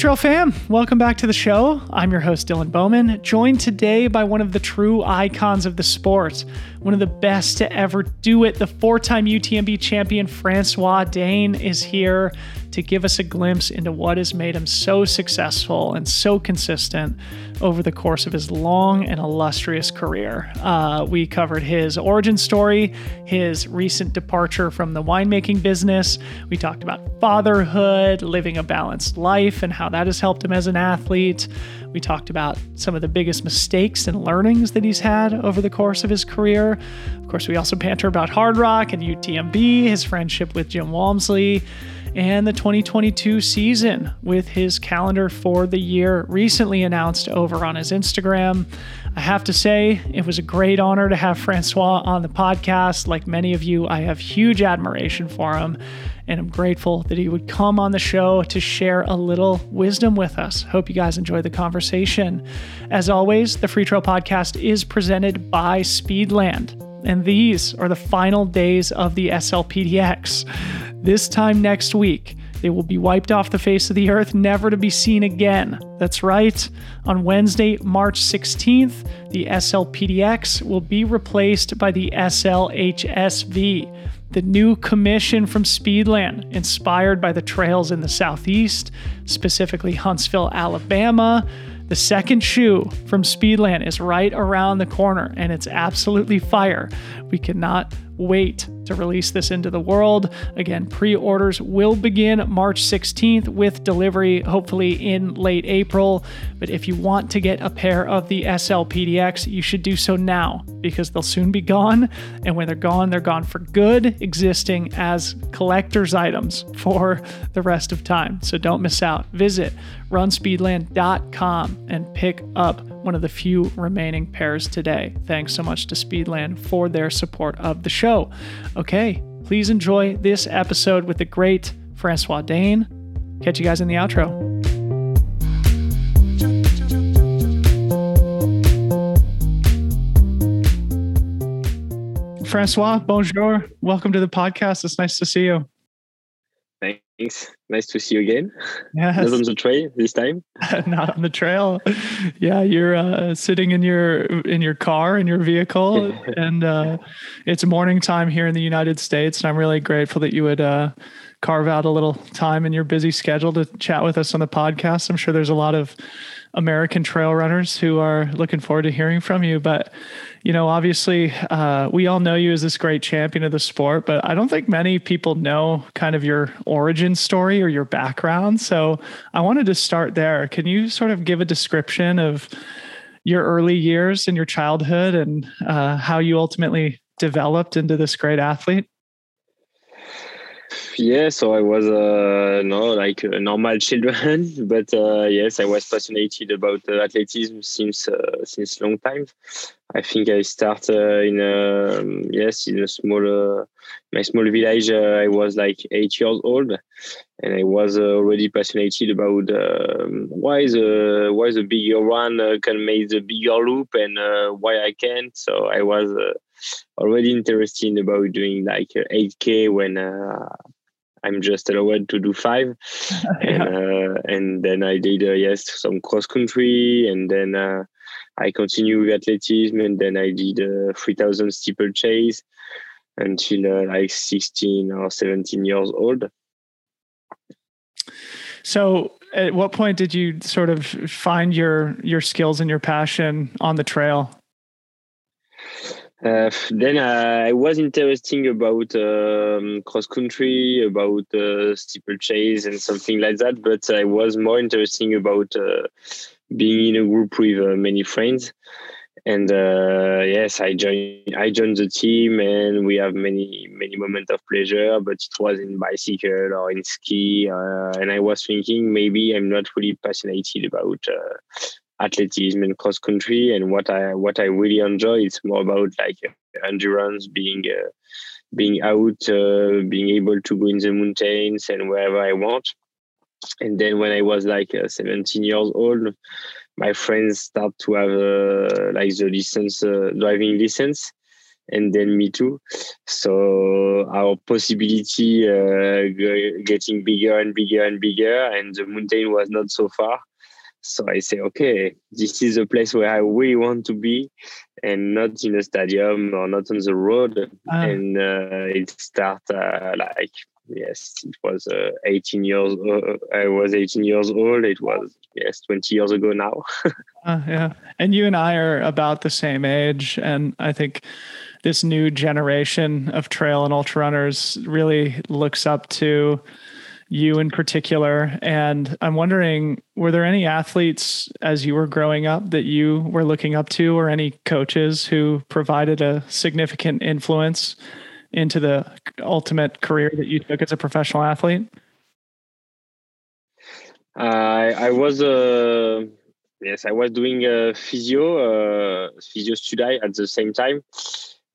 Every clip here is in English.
Trail fam, welcome back to the show. I'm your host, Dylan Bowman, joined today by one of the true icons of the sport, one of the best to ever do it. The four time UTMB champion, Francois D'Haene, is here to give us a glimpse into what has made him so successful and so consistent over the course of his long and illustrious career. Uh, we covered his origin story, his recent departure from the winemaking business. We talked about fatherhood, living a balanced life, and how that has helped him as an athlete. We talked about some of the biggest mistakes and learnings that he's had over the course of his career. Of course, we also banter about Hardrock and UTMB, his friendship with Jim Walmsley and the 2022 season with his calendar for the year recently announced over on his Instagram. I have to say, it was a great honor to have Francois on the podcast. Like many of you, I have huge admiration for him, and I'm grateful that he would come on the show to share a little wisdom with us. Hope you guys enjoy the conversation. As always, the Freetrail Podcast is presented by Speedland. And these are the final days of the SLPDX. This time next week, they will be wiped off the face of the earth, never to be seen again. That's right. On Wednesday, March 16th, the SLPDX will be replaced by the SLHSV, the new commission from Speedland, inspired by the trails in the Southeast, specifically Huntsville, Alabama. The second shoe from Speedland is right around the corner and it's absolutely fire. We cannot wait to release this into the world. Again, pre orders will begin March 16th with delivery hopefully in late April. But if you want to get a pair of the SLPDX, you should do so now because they'll soon be gone. And when they're gone, they're gone for good, existing as collector's items for the rest of time. So don't miss out. Visit runspeedland.com and pick up one of the few remaining pairs today. Thanks so much to Speedland for their support of the show. Okay, please enjoy this episode with the great Francois D'Haene. Catch you guys in the outro. Francois, bonjour. Welcome to the podcast. It's nice to see you. Thanks. Nice to see you again. Yes. Not on the trail this time. Not on the trail. Yeah, you're uh, sitting in your in your car in your vehicle, and uh, it's morning time here in the United States. And I'm really grateful that you would uh, carve out a little time in your busy schedule to chat with us on the podcast. I'm sure there's a lot of American trail runners who are looking forward to hearing from you. But you know, obviously, uh, we all know you as this great champion of the sport, but I don't think many people know kind of your origin story or your background. So I wanted to start there. Can you sort of give a description of your early years in your childhood and uh, how you ultimately developed into this great athlete? Yeah, so I was uh, no like a normal children, but uh, yes, I was passionate about uh, since uh, since long time. I think I started uh, in a um, yes in a small uh, my small village. Uh, I was like eight years old, and I was uh, already passionate about um, why the why the bigger one uh, can make the bigger loop and uh, why I can't. So I was already interested about doing like 8k when I'm just allowed to do five, and uh, and then I did uh, yes some cross country, and then uh, I continued with athleticism, and then I did uh, three thousand steeplechase until uh, like sixteen or seventeen years old. So, at what point did you sort of find your your skills and your passion on the trail? Uh, then uh, I was interesting about um, cross country, about uh, steeplechase, and something like that. But I was more interesting about uh, being in a group with uh, many friends. And uh, yes, I joined. I joined the team, and we have many many moments of pleasure. But it was in bicycle or in ski, and I was thinking maybe I'm not really passionate about athleticism and cross country and what i what i really enjoy it's more about like endurance being uh, being out uh, being able to go in the mountains and wherever i want and then when i was like uh, 17 years old my friends start to have uh, like the license uh, driving license and then me too. So our possibility uh, getting bigger and bigger and bigger, and the mountain was not so far. So I say, okay, this is a place where I really want to be, and not in a stadium or not on the road. Uh. And uh, it start uh, like yes, it was uh, 18 years. Uh, I was 18 years old. It was yes, 20 years ago now. uh, yeah, and you and I are about the same age, and I think this new generation of trail and ultra runners really looks up to you in particular. And I'm wondering, were there any athletes as you were growing up that you were looking up to, or any coaches who provided a significant influence into the ultimate career that you took as a professional athlete? I I was uh, yes I was doing a physio uh, physio study at the same time,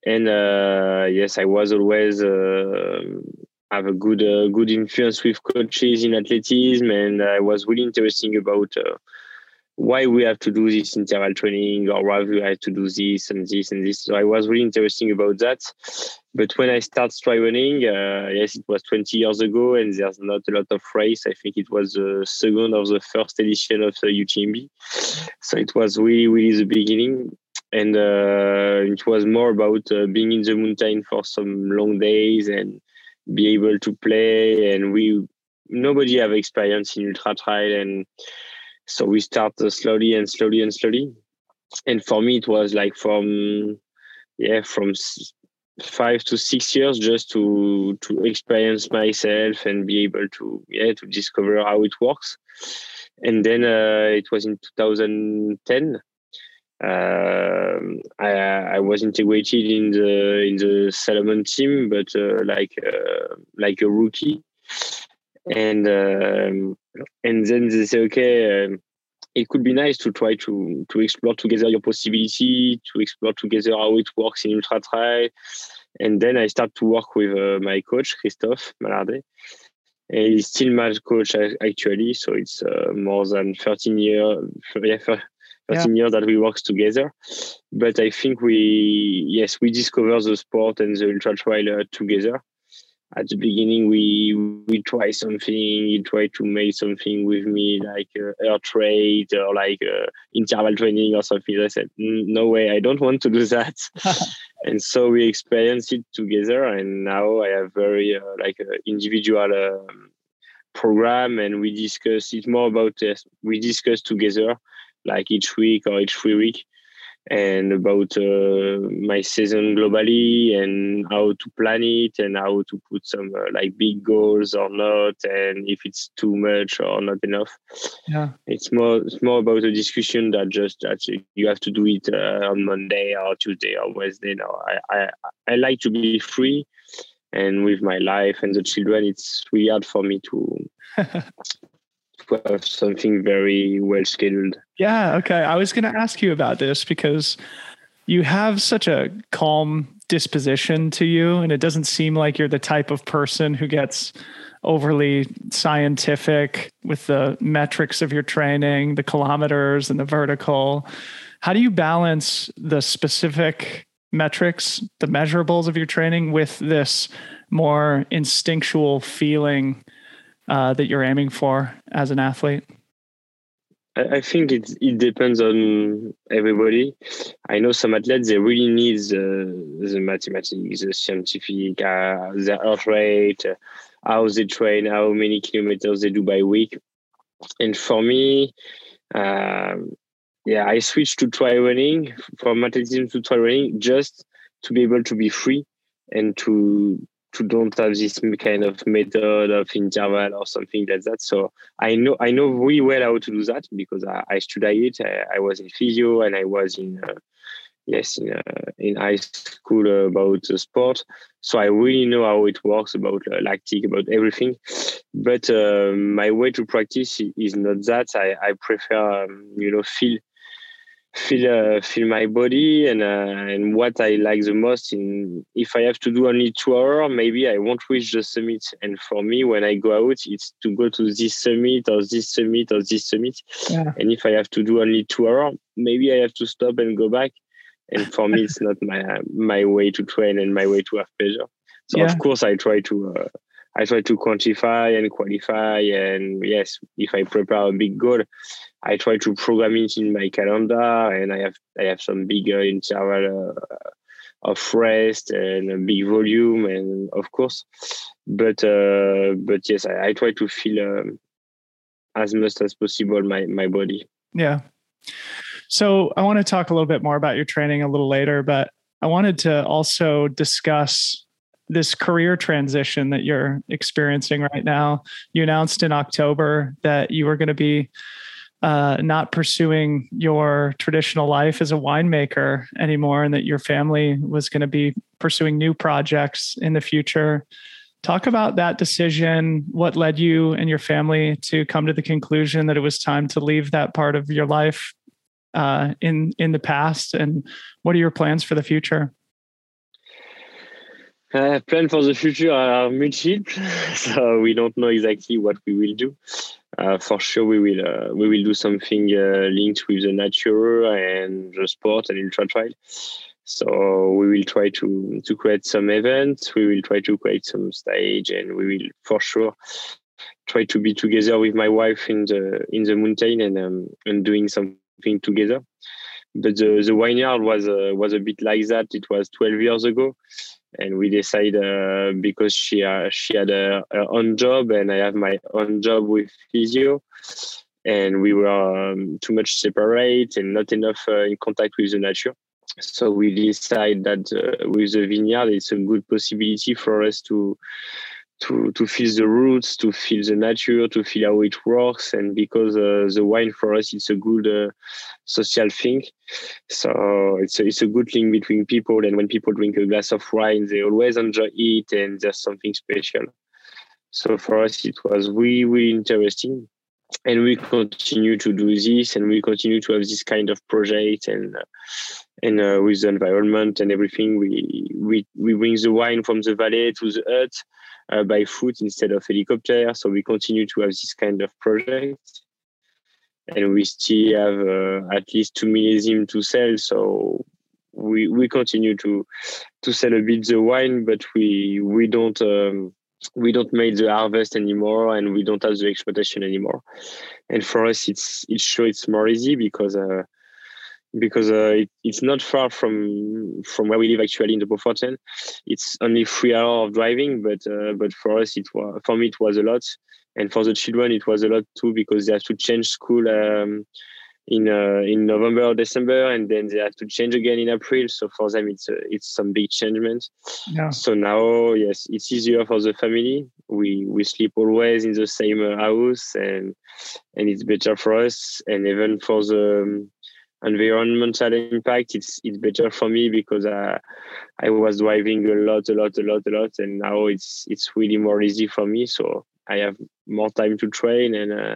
and uh, yes I was always uh, have a good uh, good influence with coaches in athleticism, and I was really interesting about uh, why we have to do this interval training or why we have to do this and this and this. So I was really interesting about that. But when I started try running, uh, yes, it was 20 years ago, and there's not a lot of race. I think it was the second or the first edition of the UTMB. So it was really, really the beginning. And uh, it was more about uh, being in the mountain for some long days and be able to play. And we nobody have experience in ultra trail and so we start slowly and slowly and slowly and for me it was like from yeah from five to six years just to to experience myself and be able to yeah to discover how it works and then uh, it was in 2010 uh, I, I was integrated in the in the Salomon team, but uh, like uh, like a rookie, and um, and then they say, okay, um, it could be nice to try to to explore together your possibility, to explore together how it works in ultra trail. And then I start to work with uh, my coach Christophe Malardet. And he's still my coach actually, so it's uh, more than 13 years, 13 yeah. years that we work together. But I think we, yes, we discover the sport and the ultra trail uh, together at the beginning we we try something he tried to make something with me like uh, heart rate or like uh, interval training or something i said no way i don't want to do that and so we experienced it together and now i have very uh, like an individual um, program and we discuss it's more about uh, we discuss together like each week or each three week and about uh, my season globally and how to plan it and how to put some uh, like big goals or not and if it's too much or not enough. Yeah. It's more it's more about a discussion that just that you have to do it uh, on monday or tuesday or wednesday. No I, I i like to be free and with my life and the children it's really hard for me to to have something very well scheduled. Yeah. Okay. I was going to ask you about this because you have such a calm disposition to you, and it doesn't seem like you're the type of person who gets overly scientific with the metrics of your training, the kilometers and the vertical. How do you balance the specific metrics, the measurables of your training with this more instinctual feeling uh, that you're aiming for as an athlete? I think it it depends on everybody. I know some athletes they really need the, the mathematics, the scientific, uh, their heart rate, uh, how they train, how many kilometers they do by week. And for me, um, yeah, I switched to try running from athleticism to try running just to be able to be free and to to don't have this kind of method of interval or something like that. So I know I know really well how to do that because I, I studied it. I, I, was in physio and I was in uh, yes in uh, in high school about sport. So I really know how it works about uh, lactic about everything. But um, my way to practice is not that. I I prefer um, you know feel feel uh, feel my body and uh, and what I like the most in if I have to do only two hours maybe I won't reach the summit and for me when I go out it's to go to this summit or this summit or this summit yeah. and if I have to do only two hours maybe I have to stop and go back and for me it's not my my way to train and my way to have pleasure so yeah. of course i try to uh, i try to quantify and qualify and yes if i prepare a big goal i try to program it in my calendar and i have i have some bigger interval uh, of rest and a big volume and of course but uh, but yes I, I, try to feel um, as much as possible my my body. Yeah. So I want to talk a little bit more about your training a little later, but I wanted to also discuss this career transition that you're experiencing right now. You announced in October that you were going to be uh, not pursuing your traditional life as a winemaker anymore, and that your family was going to be pursuing new projects in the future. Talk about that decision. What led you and your family to come to the conclusion that it was time to leave that part of your life uh, in in the past, and what are your plans for the future? Uh, plan for the future are multiple, so we don't know exactly what we will do. Uh, for sure, we will uh, we will do something uh, linked with the nature and the sport and ultra trail. So we will try to to create some events. We will try to create some stage, and we will for sure try to be together with my wife in the in the mountain and um, and doing something together. But the, the vineyard was uh, was a bit like that. It was 12 years ago, and we decided uh, because she uh, she had a, her own job and I have my own job with physio, and we were um, too much separate and not enough uh, in contact with the nature. So we decided that uh, with the vineyard, it's a good possibility for us to to to feel the roots, to feel the nature, to feel how it works, and because uh, the wine for us it's a good uh, social thing. So it's a, it's a good link between people, and when people drink a glass of wine, they always enjoy it, and there's something special. So for us, it was really really interesting, and we continue to do this, and we continue to have this kind of project, and and uh, with the environment and everything, we we we bring the wine from the valley to the hut uh, by foot instead of helicopter. So we continue to have this kind of project. And we still have uh, at least two to sell. So we we continue to to sell a bit the wine, but we we don't um, we don't make the harvest anymore, and we don't have the exploitation anymore. And for us, it's it's sure it's more easy because uh, because uh, it, it's not far from from where we live actually in the Beaufortain. It's only three hours of driving, but uh, but for us it was for me it was a lot, and for the children it was a lot too because they have to change school um, in uh, in November or December, and then they have to change again in April. So for them it's uh, it's some big changement. Yeah. So now yes, it's easier for the family. We we sleep always in the same uh, house, and and it's better for us, and even for the um, environmental impact, it's it's better for me because uh, I was driving a lot, a lot, a lot, a lot, and now it's it's really more easy for me. So I have more time to train, and uh,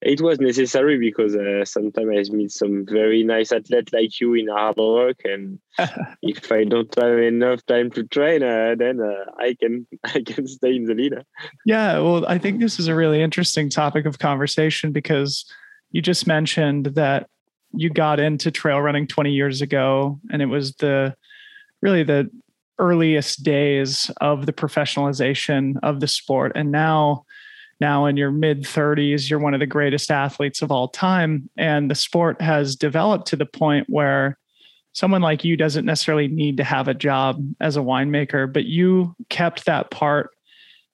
it was necessary because uh, sometimes I meet some very nice athletes like you in Hardrock, and if I don't have enough time to train, uh, then uh, I can I can stay in the leader. Yeah, well, I think this is a really interesting topic of conversation because you just mentioned that you got into trail running 20 years ago and it was the really the earliest days of the professionalization of the sport and now now in your mid 30s you're one of the greatest athletes of all time. And the sport has developed to the point where someone like you doesn't necessarily need to have a job as a winemaker but you kept that part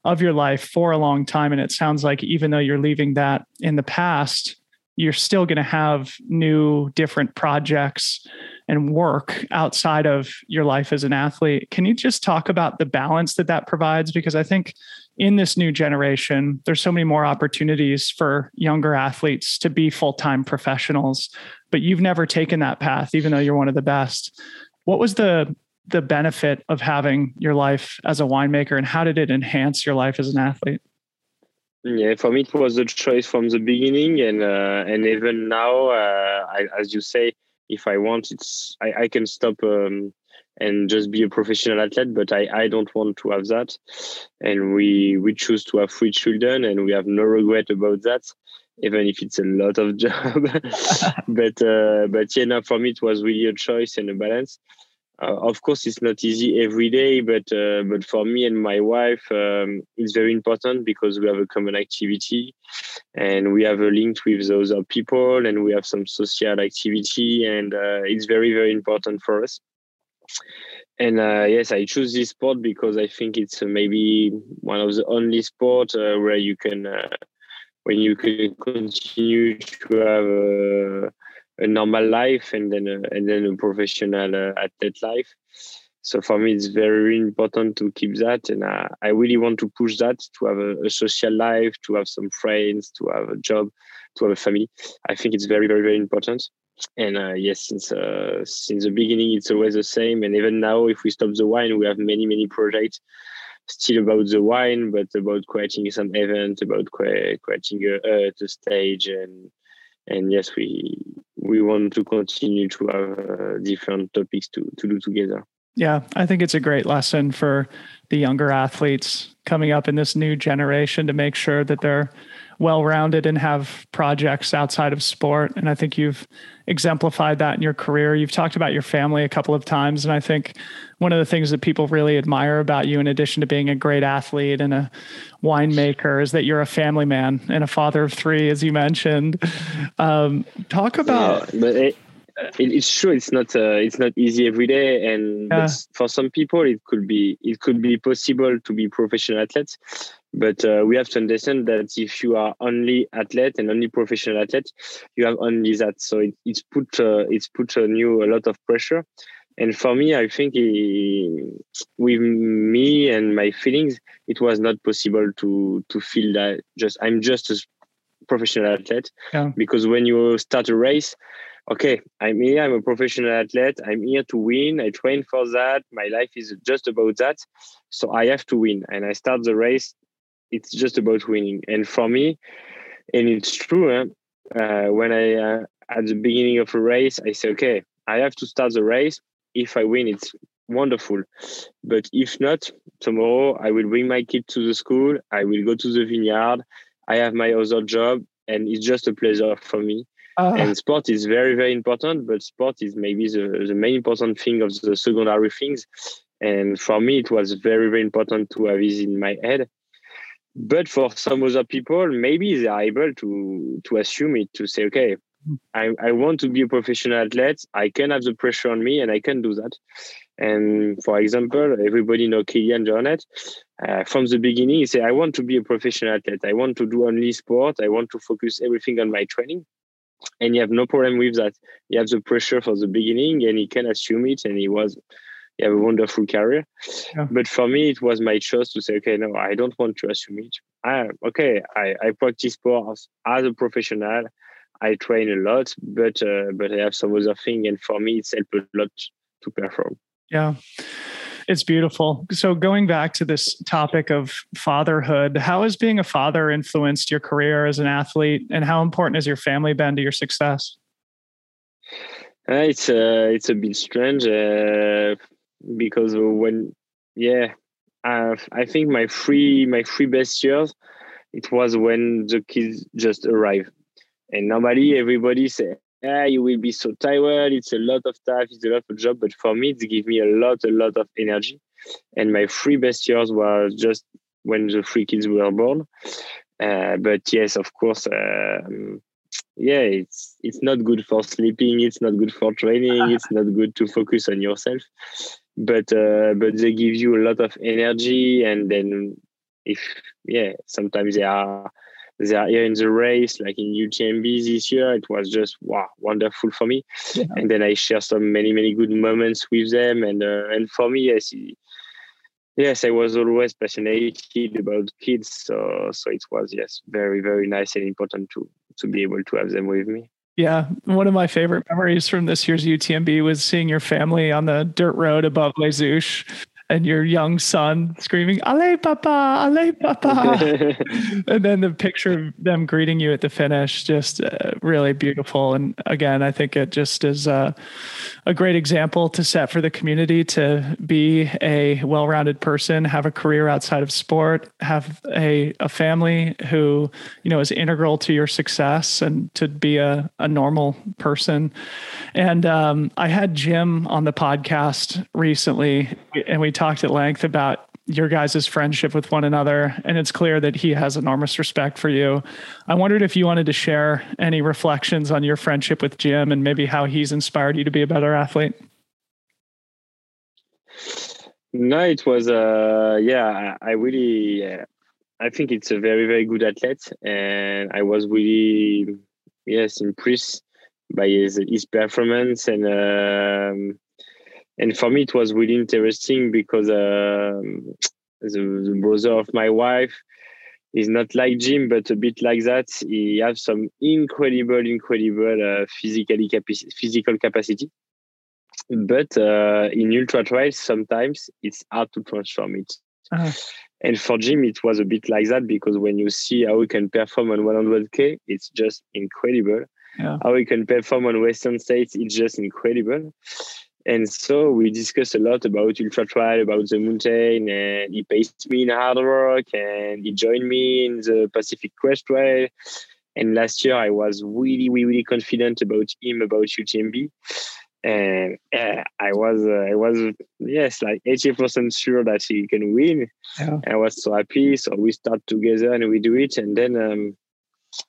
of your life for a long time. And it sounds like even though you're leaving that in the past you're still going to have new different projects and work outside of your life as an athlete. Can you just talk about the balance that that provides? Because i think in this new generation there's so many more opportunities for younger athletes to be full-time professionals but you've never taken that path even though you're one of the best. What was the the benefit of having your life as a winemaker and how did it enhance your life as an athlete? Yeah, for me it was a choice from the beginning, and uh, and even now, uh, I, as you say, if I want, it's I, I can stop um, and just be a professional athlete, but I, I don't want to have that, and we we choose to have three children, and we have no regret about that, even if it's a lot of job. but uh, but yeah, no, for me it was really a choice and a balance. Uh, of course, it's not easy every day, but uh, but for me and my wife, um, it's very important because we have a common activity, and we have a link with those other people, and we have some social activity, and uh, it's very very important for us. And uh, yes, I choose this sport because I think it's maybe one of the only sport uh, where you can when you can continue to have a, a normal life and then a, and then a professional uh, athlete life. So for me, it's very important to keep that, and I, I really want to push that to have a, a, social life, to have some friends, to have a job, to have a family. I think it's very, very, very important. And uh, yes, since uh, since the beginning, it's always the same. And even now, if we stop the wine, we have many, many projects still about the wine, but about creating some event, about creating a, stage, and and yes, we we want to continue to have uh, different topics to to do together. Yeah, I think it's a great lesson for the younger athletes coming up in this new generation to make sure that they're well rounded and have projects outside of sport. And I think you've exemplified that in your career. You've talked about your family a couple of times. And I think one of the things that people really admire about you, in addition to being a great athlete and a winemaker, is that you're a family man and a father of three, as you mentioned. Um, talk about. Yeah, but it, it's true. It's not. Uh, it's not easy every day, and yeah. for some people, it could be. It could be possible to be professional athletes, but uh, we have to understand that if you are only athlete and only professional athlete, you have only that. So it, it's put uh, it's put on you a lot of pressure. And for me, I think it, with me and my feelings, it was not possible to to feel that just I'm just a professional athlete. Yeah. Because when you start a race, okay, I'm here, I'm a professional athlete, I'm here to win, I train for that, my life is just about that. So I have to win. And I start the race it's just about winning. And for me, and it's true, uh, when I uh, at the beginning of a race, I say, okay, I have to start the race. If I win, it's wonderful. But if not, tomorrow I will bring my kid to the school. I will go to the vineyard. I have my other job, and it's just a pleasure for me. Uh, and sport is very, very important, but sport is maybe the, the main important thing of the secondary things. And for me, it was very, very important to have this in my head but for some other people maybe they are able to to assume it to say okay I, I want to be a professional athlete. I can have the pressure on me and i can do that. And for example everybody know Kilian Jornet. Uh, from the beginning he said i want to be a professional athlete. I want to do only sport. I want to focus everything on my training. And you have no problem with that. You have the pressure for the beginning and he can assume it and he was you have a wonderful career. Yeah. But for me, it was my choice to say, okay, no, I don't want to assume it. I, okay, I, I practice sports as a professional. I train a lot, but uh, but I have some other thing, and for me, it's helped a lot to perform. Yeah, it's beautiful. So going back to this topic of fatherhood, how has being a father influenced your career as an athlete, and how important has your family been to your success? Uh, it's uh, it's a bit strange. Uh, because when yeah uh, i think my three my three best years it was when the kids just arrived. And normally everybody say yeah you will be so tired. It's a lot of stuff. It's a lot of job. But for me it gave me a lot a lot of energy. And my three best years was just when the three kids were born. Uh, but yes of course um, yeah it's it's not good for sleeping. It's not good for training. It's not good to focus on yourself but uh, but they give you a lot of energy and then if yeah sometimes they are they are here in the race like in UTMB this year it was just wow wonderful for me yeah. and then I share some many many good moments with them and uh, and for me yes yes I was always passionate about kids so so it was yes very very nice and important to to be able to have them with me yeah, one of my favorite memories from this year's UTMB was seeing your family on the dirt road above Les Houches and your young son screaming "Allez, papa! Allez, papa!" and then the picture of them greeting you at the finish, just uh, really beautiful. And again, I think it just is uh, a great example to set for the community to be a well-rounded person, have a career outside of sport, have a a family who you know is integral to your success, and to be a a normal person. And um, I had Jim on the podcast recently, and we talked at length about your guys' friendship with one another. And it's clear that he has enormous respect for you. I wondered if you wanted to share any reflections on your friendship with Jim and maybe how he's inspired you to be a better athlete. No, it was, uh, yeah, I, really, uh, I think it's a very, very good athlete. And I was really, yes, impressed by his, his performance and, um, and for me it was really interesting because um, the, the, brother of my wife is not like Jim, but a bit like that. He has some incredible, incredible uh, physically physical capacity. But uh, in ultra trails, sometimes it's hard to transform it. Uh-huh. And for Jim, it was a bit like that because when you see how he can perform on 100k, it's just incredible. Yeah. How he can perform on Western States, it's just incredible. And so we discussed a lot about ultra trail, about the mountain, and he paced me in Hardrock, and he joined me in the Pacific Crest Trail. And last year I was really, really, really confident about him, about UTMB. And uh, I was, uh, I was, yes, like 80% sure that he can win. Yeah. I was so happy. So we start together and we do it. And then, um,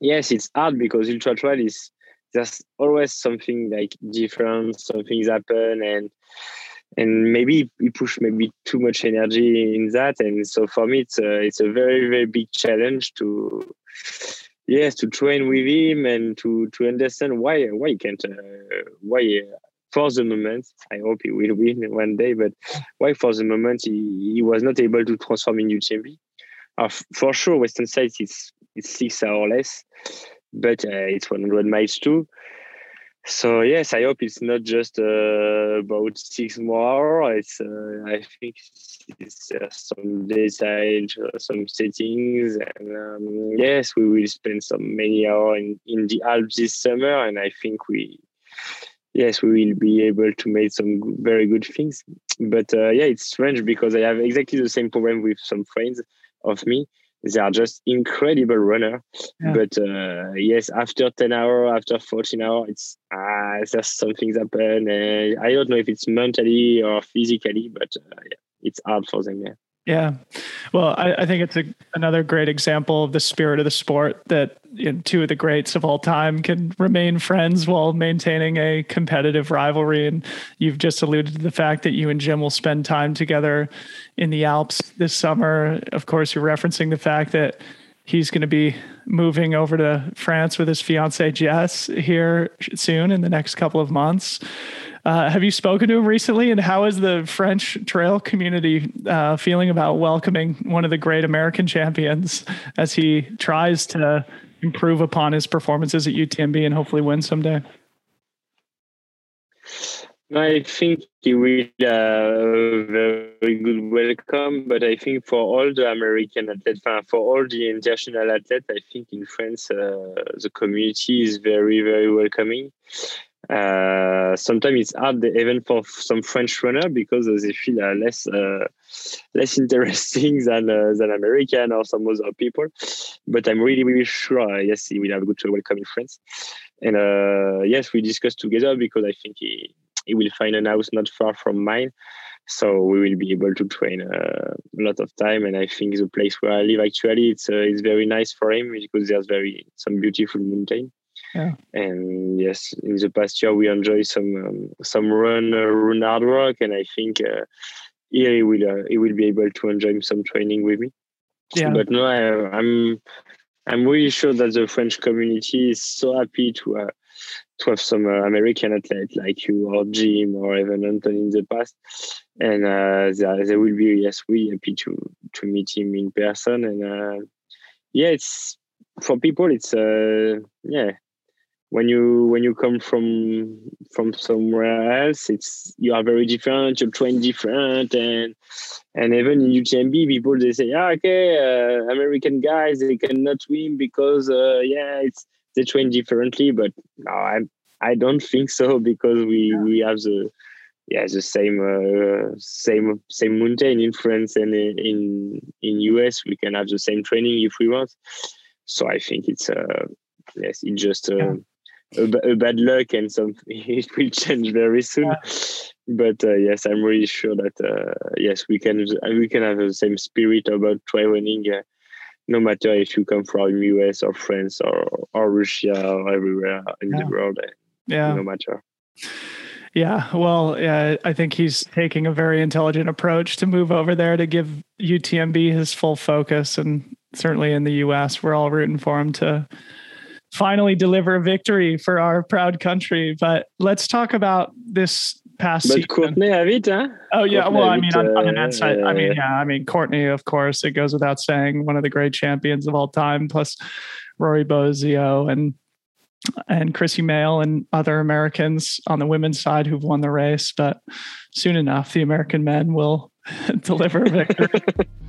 yes, it's hard because ultra trail is there's always something like different something's happen and and maybe he push maybe too much energy in that. And so for me it's a, it's a very very big challenge to yes to train with him and to to understand why why he can't uh, why uh, for the moment i hope he will win one day but why for the moment he, he was not able to transform in UTMB uh, for sure western states is, it's six hours less but uh, it's 100 miles too. So yes, I hope it's not just uh, about six more. It's uh, I think it's some uh, some settings, and um, yes, we will spend some many hours in, in the Alps this summer, and I think we yes we will be able to make some very good things. But uh, yeah, it's strange because I have exactly the same problem with some friends of me they are just incredible runner. Yeah. But uh, yes, after 10 hour, after 14 hour, it's uh, there's something's happen. And I don't know if it's mentally or physically, but uh, yeah, it's hard for them. Yeah. Yeah. Well, I, I think it's a, another great example of the spirit of the sport that you know, two of the greats of all time can remain friends while maintaining a competitive rivalry. And you've just alluded to the fact that you and Jim will spend time together in the Alps this summer. Of course, you're referencing the fact that he's going to be moving over to France with his fiancee Jess here soon in the next couple of months. Uh, have you spoken to him recently? And how is the French trail community uh, feeling about welcoming one of the great American champions as he tries to improve upon his performances at UTMB and hopefully win someday? I think he will uh, very good welcome, but I think for all the American athletes, for all the international athletes, I think in France uh, the community is very very welcoming. Uh, sometimes it's hard even for some French runner because they feel uh, less uh, less interesting than uh, than American or some other people. But I'm really really sure yes he will have a good welcome in France. And uh, yes, we discussed together because I think he he will find an house not far from mine. So we will be able to train uh, a lot of time, and I think the place where I live actually it's it's very nice for him because there's very some beautiful mountain. Yeah. And yes, in the past year we enjoyed some um, some run uh, run Hardrock, and I think uh, here he will uh, he will be able to enjoy some training with me. Yeah. But no, I, I'm I'm really sure that the French community is so happy to uh, to have some uh, American athlete like you or Jim or even Anthony in the past, and uh, they, they will be yes really happy to to meet him in person. And uh, yeah, it's for people it's uh yeah when you when you come from from somewhere else. It's you are very different. You train different, and and even in UTMB, people they say, ah, okay, uh, American guys they cannot swim because uh, yeah, it's they train differently. But no, I I don't think so because we yeah. we have the yeah the same uh, same same mountain in France and in in US we can have the same training if we want. So I think it's uh yes it's just uh, yeah. A, a, bad luck and something it will change very soon. Yeah. But uh, yes, I'm really sure that uh, yes we can we can have the same spirit about training. Uh, no matter if you come from US or France or, or Russia or everywhere in the world, uh, yeah, no matter. Yeah, well, yeah, I think he's taking a very intelligent approach to move over there to give UTMB his full focus, and certainly in the U.S., we're all rooting for him to finally deliver a victory for our proud country. But let's talk about this past but season. Courtney it, huh? Oh yeah, well, I mean, on, on the men's side, I mean, yeah, I mean, Courtney, of course, it goes without saying, one of the great champions of all time, plus Rory Bosio and and Krissy Moehl and other Americans on the women's side who've won the race. But soon enough, the American men will deliver a victory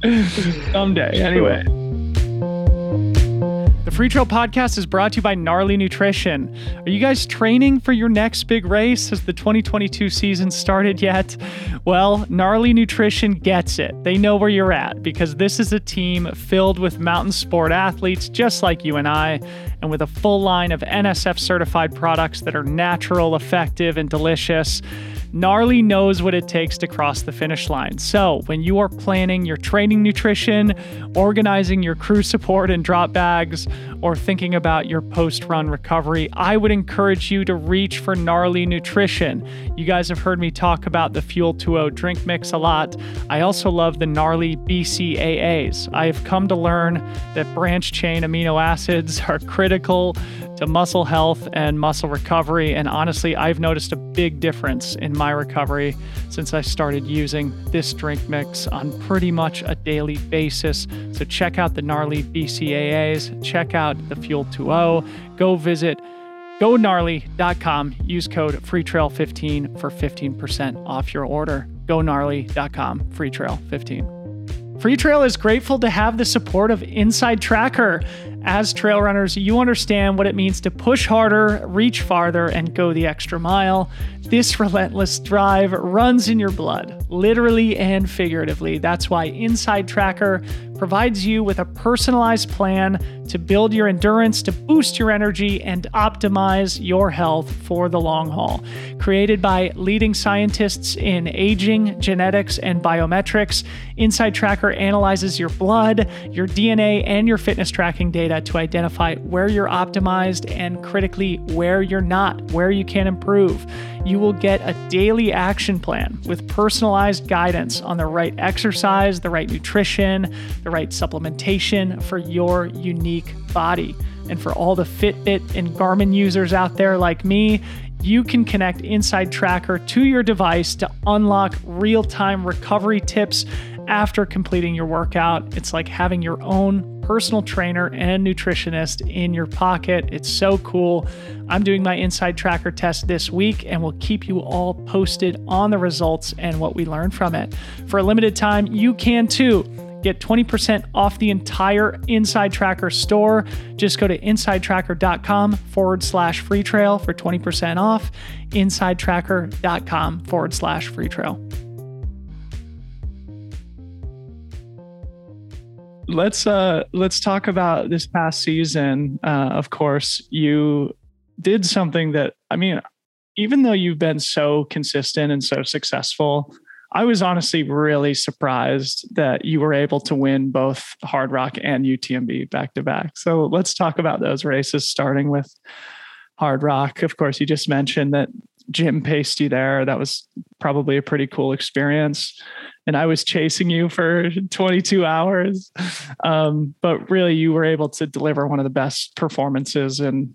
someday. Anyway. The Freetrail Podcast is brought to you by Gnarly Nutrition. Are you guys training for your next big race? Has the 2022 season started yet? Well, Gnarly Nutrition gets it. They know where you're at because this is a team filled with mountain sport athletes just like you and I, and with a full line of NSF certified products that are natural, effective, and delicious. Gnarly knows what it takes to cross the finish line. So, when you are planning your training nutrition, organizing your crew support and drop bags, or thinking about your post run recovery, I would encourage you to reach for Gnarly Nutrition. You guys have heard me talk about the Fuel 2.0 drink mix a lot. I also love the Gnarly BCAAs. I have come to learn that branch chain amino acids are critical to muscle health and muscle recovery. And honestly, I've noticed a big difference in my recovery since I started using this drink mix on pretty much a daily basis. So check out the gnarly BCAAs, check out the Fuel 2.0, go visit gognarly.com. Use code freetrail15 for 15% off your order. Gognarly.com, freetrail15. Freetrail is grateful to have the support of InsideTracker. As trail runners, you understand what it means to push harder, reach farther, and go the extra mile. This relentless drive runs in your blood, literally and figuratively. That's why InsideTracker provides you with a personalized plan to build your endurance, to boost your energy, and optimize your health for the long haul. Created by leading scientists in aging, genetics, and biometrics, InsideTracker analyzes your blood, your DNA, and your fitness tracking data to identify where you're optimized and critically where you're not, where you can improve you will get a daily action plan with personalized guidance on the right exercise, the right nutrition, the right supplementation for your unique body. And for all the Fitbit and Garmin users out there like me, you can connect InsideTracker to your device to unlock real time recovery tips after completing your workout. It's like having your own personal trainer and nutritionist in your pocket. It's so cool. I'm doing my inside tracker test this week and we'll keep you all posted on the results and what we learned from it. For a limited time, you can too. Get 20% off the entire InsideTracker store. Just go to insidetracker.com forward slash free trail for 20% off. Insidetracker.com forward slash free trail. Let's uh let's talk about this past season. Uh, of course, you did something that I mean, even though you've been so consistent and so successful, I was honestly really surprised that you were able to win both Hardrock and UTMB back to back. So let's talk about those races, starting with Hardrock. Of course, you just mentioned that Jim paced you there. That was probably a pretty cool experience and I was chasing you for 22 hours. Um, but really, you were able to deliver one of the best performances in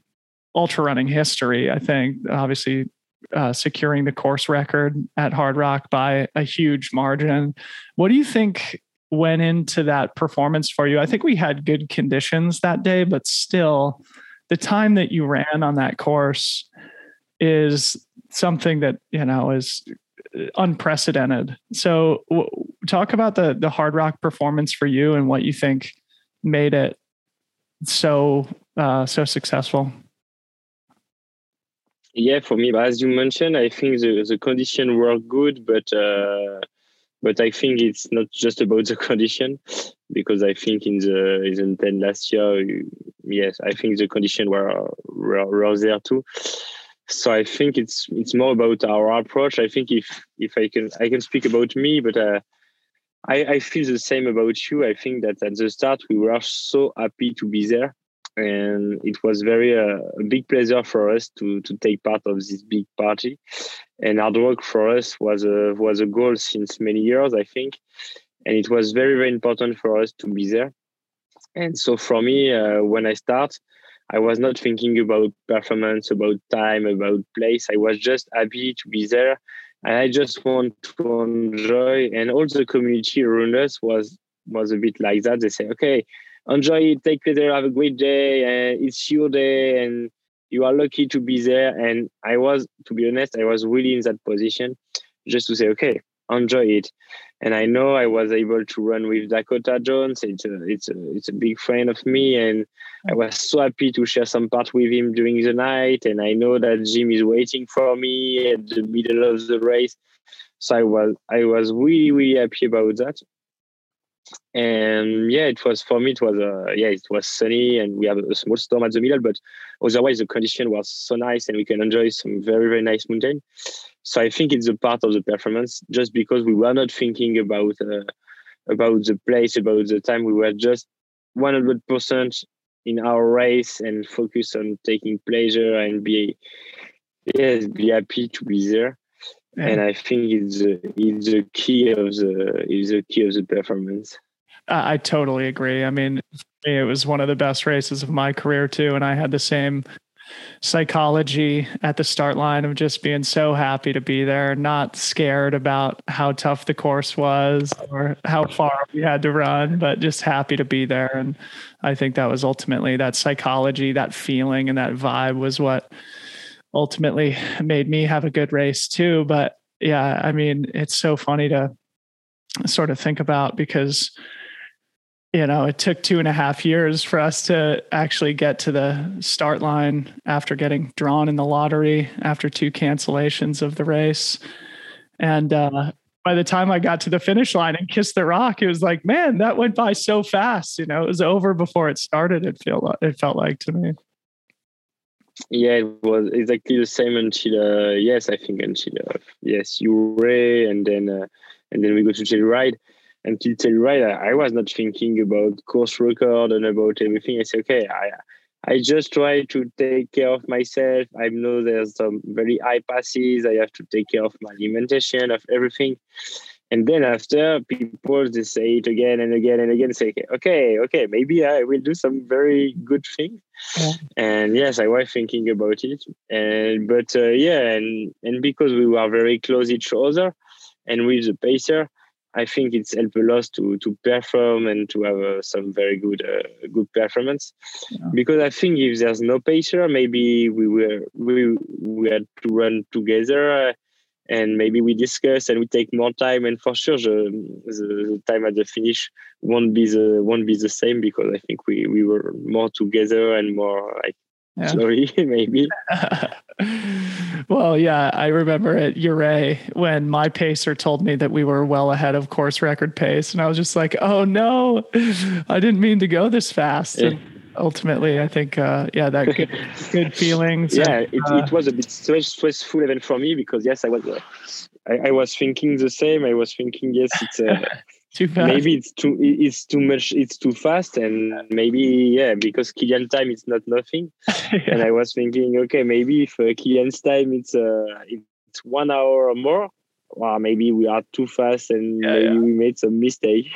ultra running history. I think, obviously, uh, securing the course record at Hardrock by a huge margin. What do you think went into that performance for you? I think we had good conditions that day, but still, the time that you ran on that course is something that you know is unprecedented. So, w- talk about the the Hardrock performance for you and what you think made it so uh, so successful. Yeah, for me, as you mentioned, I think the the condition were good, but uh, but I think it's not just about the condition because I think in the in ten last year, yes, I think the condition were were, were there too so I think it's it's more about our approach. I think if if I can I can speak about me, but uh, I I feel the same about you. I think that at the start we were so happy to be there, and it was very uh, a big pleasure for us to to take part of this big party. And Hardrock for us was a was a goal since many years, I think, and it was very very important for us to be there. And so for me, uh, when I start, I was not thinking about performance, about time, about place. I was just happy to be there. And I just want to enjoy. And all the community around us was was a bit like that. They say, okay, enjoy it, take pleasure, have a great day, and it's your day, and you are lucky to be there. And I was, to be honest, I was really in that position just to say, okay, enjoy it. And I know I was able to run with Dakota Jones. It's a, it's a, it's a big friend of me, and I was so happy to share some part with him during the night. And I know that Jim is waiting for me at the middle of the race, so I was I was really really happy about that. And yeah, it was for me. It was uh, yeah, it was sunny, and we have a small storm at the middle, but otherwise the condition was so nice, and we can enjoy some very very nice mountain. So I think it's a part of the performance, just because we were not thinking about uh, about the place, about the time. We were just 100% in our race and focus on taking pleasure and be yes, be happy to be there. Yeah. And I think it's a, it's the key of the is the key of the performance. I totally agree. I mean, it was one of the best races of my career too, and I had the same psychology at the start line of just being so happy to be there, not scared about how tough the course was or how far we had to run, but just happy to be there. And I think that was ultimately that psychology, that feeling, and that vibe was what ultimately made me have a good race too. But yeah, I mean, it's so funny to sort of think about because you know, it took two and a half years for us to actually get to the start line after getting drawn in the lottery after two cancellations of the race. And uh, by the time I got to the finish line and kissed the rock, it was like, man, that went by so fast. You know, it was over before it started. It felt it felt like to me. Yeah, it was exactly the same until uh, yes, I think until uh, yes, Ouray, and then uh, and then we go to Telluride and to Telluride, I, I, was not thinking about course record and about everything. I said, okay, I I just try to take care of myself. I know there's some very high passes. I have to take care of my alimentation, of everything. And then after people they say it again and again and again, say, okay, okay, maybe I will do some very good thing. Yeah. And yes, I was thinking about it. And but uh, yeah, and and because we were very close each other, and with the pacer, I think it's helped a lot to to perform and to have uh, some very good uh, good performance. Yeah. Because I think if there's no pacer, maybe we were we we had to run together, uh, and maybe we discuss and we take more time. And for sure, the, the time at the finish won't be the won't be the same because I think we we were more together and more like yeah. slowly maybe. well, yeah, I remember at Ouray when my pacer told me that we were well ahead of course record pace, and I was just like, "Oh no, I didn't mean to go this fast." And ultimately, I think, uh, yeah, that good, good feelings. Yeah, and, it, uh, it was a bit stressful even for me because yes, I was, uh, I, I, was thinking the same. I was thinking, yes, it's. Too fast. Maybe it's too it's too much it's too fast and maybe yeah because Kilian time is not nothing. yeah. And I was thinking okay maybe if uh, Kilian's time it's uh it's one hour or more, well maybe we are too fast and yeah, maybe yeah. we made some mistake.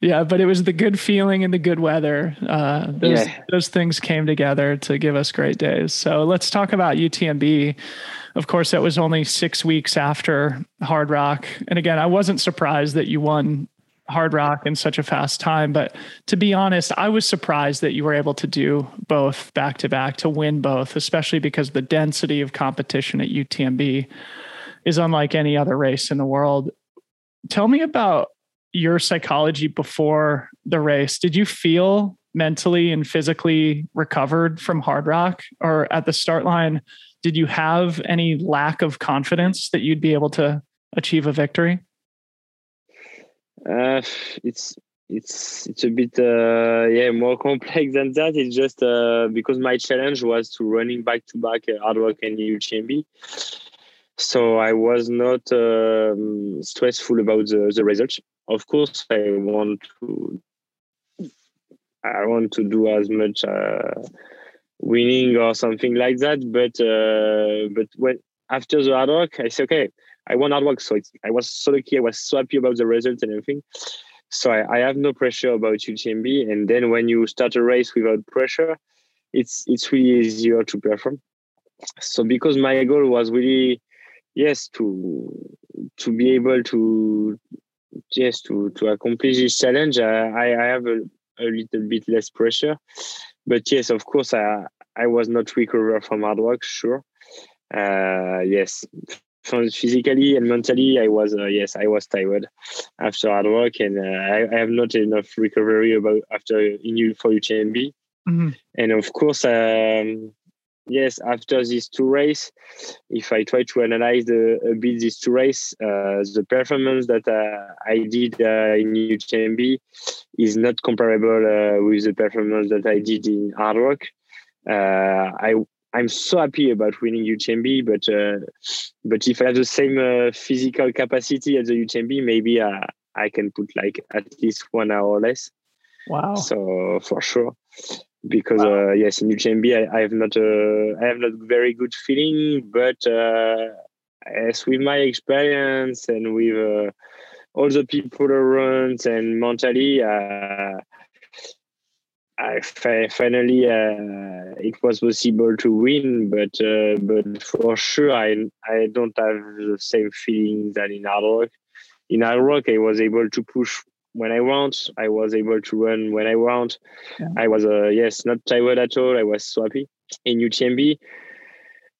Yeah, but it was the good feeling and the good weather. Uh, those those things came together to give us great days. So let's talk about UTMB. Of course, that was only six weeks after Hardrock. and again, I wasn't surprised that you won Hardrock in such a fast time. But to be honest, I was surprised that you were able to do both back to back to win both, especially because the density of competition at UTMB is unlike any other race in the world. Tell me about your psychology before the race. Did you feel mentally and physically recovered from Hardrock or at the start line? Did you have any lack of confidence that you'd be able to achieve a victory? Uh, it's it's it's a bit uh, yeah more complex than that. It's just uh, because my challenge was to running back to back hard Hardrock and UTMB, so I was not um, stressful about the the result. Of course, I want to I want to do as much uh, winning or something like that, but uh, but when after the Hardrock, I say okay I won Hardrock, so I was so lucky. I was so happy about the result and everything. So I, I have no pressure about UTMB. And then when you start a race without pressure, it's it's really easier to perform. So because my goal was really yes to to be able to yes to to accomplish this challenge, I, I have a, a little bit less pressure. But yes, of course, I I was not recover from Hardrock, sure. Uh, yes, physically and mentally, I was uh, yes, I was tired after Hardrock, and uh, I, I, have not enough recovery about after in for UTMB. Mm-hmm. And of course, um, yes, after these two race, if I try to analyze the, a bit these two race, uh, the performance that uh, I did uh, in UTMB is not comparable uh, with the performance that I did in Hardrock. I I'm so happy about winning UTMB, but uh, but if I have the same uh, physical capacity as the UTMB, maybe uh, I can put like at least one hour less. Wow! So for sure, because wow. Uh, yes, in UTMB I, I have not uh, I have not very good feeling, but uh, as with my experience and with all the people around and mentally. I finally uh, it was possible to win, but uh, but for sure I I don't have the same feeling that in Hardrock. In Hardrock, I was able to push when I want. I was able to run when I want. Yeah. I was uh, yes not tired at all. I was so happy. In UTMB,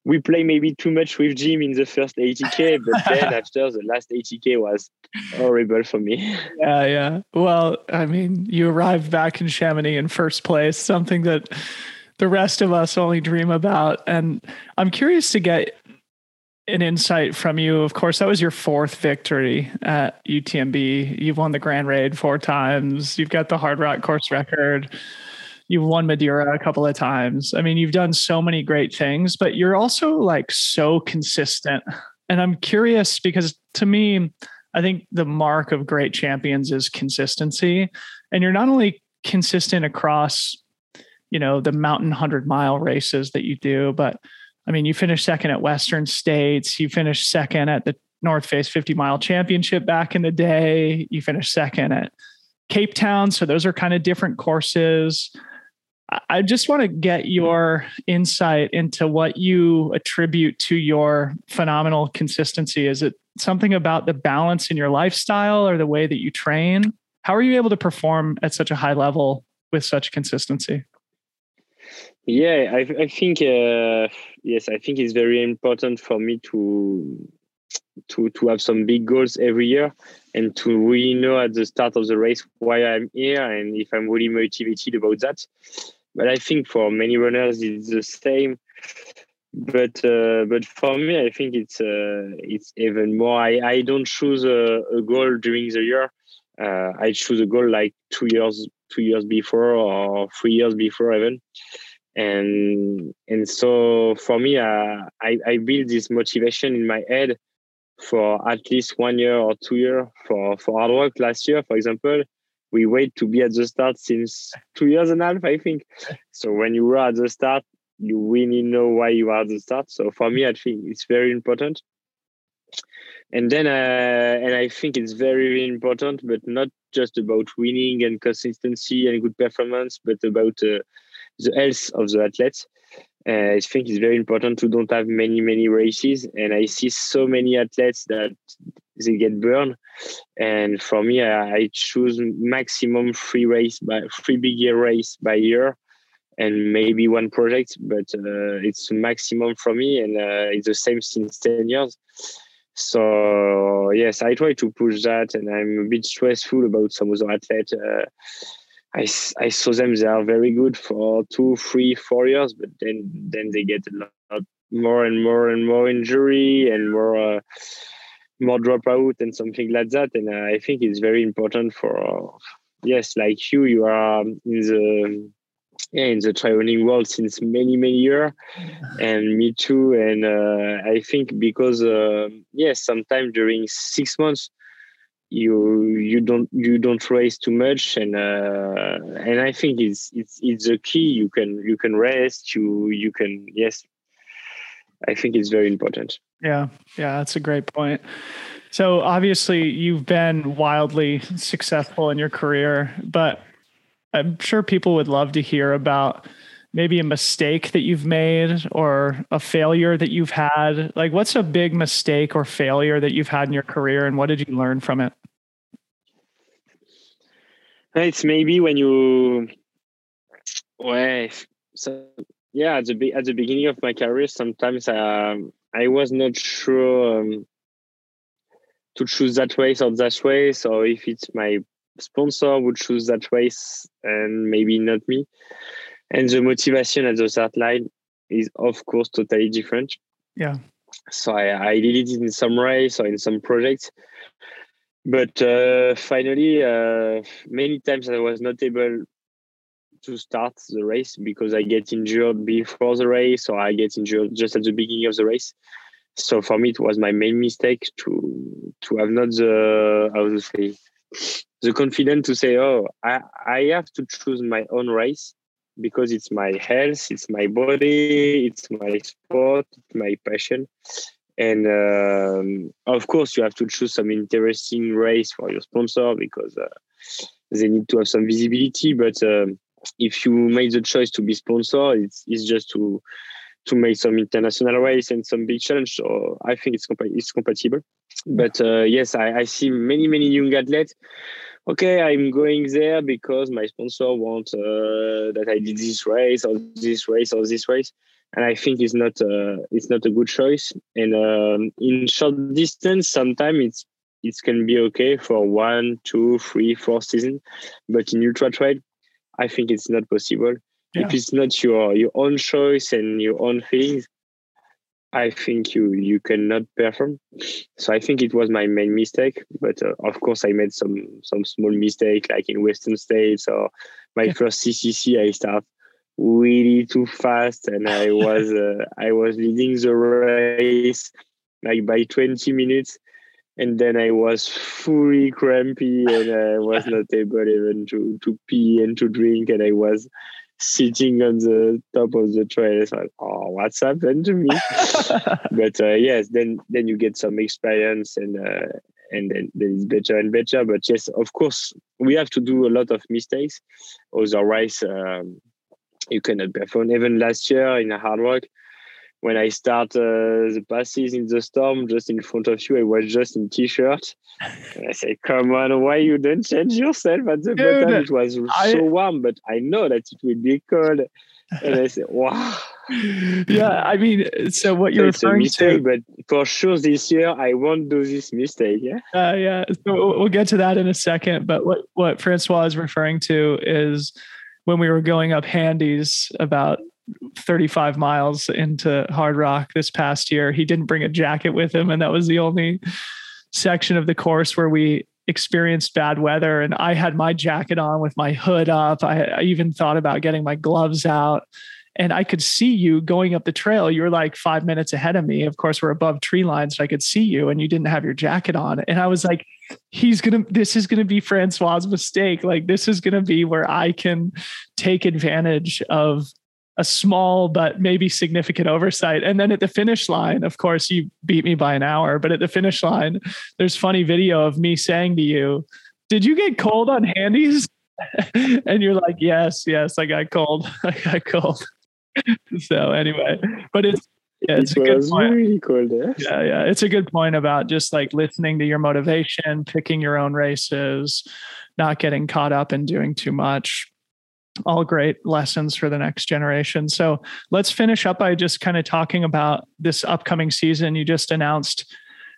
we play maybe too much with Jim in the first 80k, but then after the last 80k was horrible for me. Yeah, yeah. Well, I mean, you arrived back in Chamonix in first place, something that the rest of us only dream about. And I'm curious to get an insight from you. Of course, that was your fourth victory at UTMB. You've won the Grand Raid four times. You've got the Hardrock course record you've won Madeira a couple of times. I mean, you've done so many great things, but you're also like so consistent. And I'm curious because to me, I think the mark of great champions is consistency. And you're not only consistent across, you know, the mountain 100 mile races that you do, but I mean, you finished second at Western States, you finished second at the North Face 50 mile championship back in the day, you finished second at Cape Town. So those are kind of different courses. I just want to get your insight into what you attribute to your phenomenal consistency. Is it something about the balance in your lifestyle or the way that you train? How are you able to perform at such a high level with such consistency? Yeah, I, I think uh, yes, I think it's very important for me to to to have some big goals every year and to really know at the start of the race why I'm here and if I'm really motivated about that but I think for many runners it's the same. But uh, but for me, I think it's uh, it's even more. I, I don't choose a, a goal during the year. Uh, I choose a goal like two years two years before or three years before even. And and so for me, uh, I I build this motivation in my head for at least one year or two year for for Hardrock last year, for example we wait to be at the start since two years and a half, I think. So when you were at the start, you really know why you are at the start. So for me, I think it's very important. And then, uh, and I think it's very, very important, but not just about winning and consistency and good performance, but about uh, the health of the athletes. Uh, I think it's very important to don't have many, many races. And I see so many athletes that they get burned. And for me, I, I choose maximum three race by three big year race by year, and maybe one project. But uh, it's maximum for me, and uh, it's the same since ten years. So yes, I try to push that, and I'm a bit stressful about some other athletes. Uh, I, I saw them; they are very good for two, three, four years, but then then they get a lot more and more and more injury and more uh, more dropout and something like that. And uh, I think it's very important for uh, yes, like you, you are in the yeah in the training world since many many years, and me too. And uh, I think because uh, yes, sometimes during six months you you don't you don't race too much and uh, and I think it's it's it's a key you can you can rest you you can yes I think it's very important. Yeah, yeah, that's a great point. So obviously you've been wildly successful in your career, but I'm sure people would love to hear about maybe a mistake that you've made or a failure that you've had. Like what's a big mistake or failure that you've had in your career and what did you learn from it? It's maybe when you well, so yeah at the at the beginning of my career sometimes um, i was not sure um, to choose that race or that race or if it's my sponsor would choose that race and maybe not me and the motivation at the start line is of course totally different. Yeah. So i, I did it in some race or in some projects. But uh, finally uh, many times i was not able to start the race because I get injured before the race or I get injured just at the beginning of the race. So for me, it was my main mistake to to have not the how to say the confidence to say, oh, I I have to choose my own race because it's my health, it's my body, it's my sport, my passion. And um, of course, you have to choose some interesting race for your sponsor because uh, they need to have some visibility. But um, if you made the choice to be sponsor, it's, it's just to to make some international race and some big challenge. So I think it's compa- it's compatible. But uh, yes, I, I see many many young athletes. Okay, I'm going there because my sponsor wants uh, that I did this race or this race or this race, and I think it's not uh, it's not a good choice. And um, in short distance, sometimes it's it can be okay for one, two, three, four seasons, but in ultra trail, I think it's not possible. Yeah. If it's not your your own choice and your own things, I think you you cannot perform. So I think it was my main mistake. But uh, of course, I made some some small mistake, like in Western States or my yeah. first CCC. I start really too fast, and I was uh, I was leading the race like by 20 minutes and then I was fully crampy and I was not able even to to pee and to drink, and I was sitting on the top of the trail. It's like, oh, what's happened to me? but uh, yes, then then you get some experience and. Uh, and then, then it's better and better. But yes, of course, we have to do a lot of mistakes. Otherwise, um, you cannot perform. Even last year in a Hardrock, when I start uh, the passes in the storm just in front of you, I was just in t-shirt. And I say, "Come on, why you don't change yourself at the Dude, bottom? It was I, so warm, but I know that it will be cold." And I say, "Wow." yeah, I mean, so what you're so referring mistake, to, but for sure this year I won't do this mistake. Yeah. Uh, yeah. So we'll get to that in a second. But what what Francois is referring to is when we were going up handies about 35 miles into Hardrock this past year. He didn't bring a jacket with him, and that was the only section of the course where we experienced bad weather. And I had my jacket on with my hood up. I, I even thought about getting my gloves out. And I could see you going up the trail. You were like five minutes ahead of me. Of course, we're above tree lines, so I could see you, and you didn't have your jacket on. And I was like, he's gonna this is gonna be francois mistake like this is gonna be where i can take advantage of a small but maybe significant oversight. And then at the finish line, of course, you beat me by an hour, but at the finish line, there's funny video of me saying to you, Did you get cold on handies? and you're like, Yes, yes, I got cold. I got cold. so anyway, but it's Yeah, it's it a good point. really cold. Eh? Yeah, yeah. It's a good point about just like listening to your motivation, picking your own races, not getting caught up in doing too much. All great lessons for the next generation. So let's finish up by just kind of talking about this upcoming season. You just announced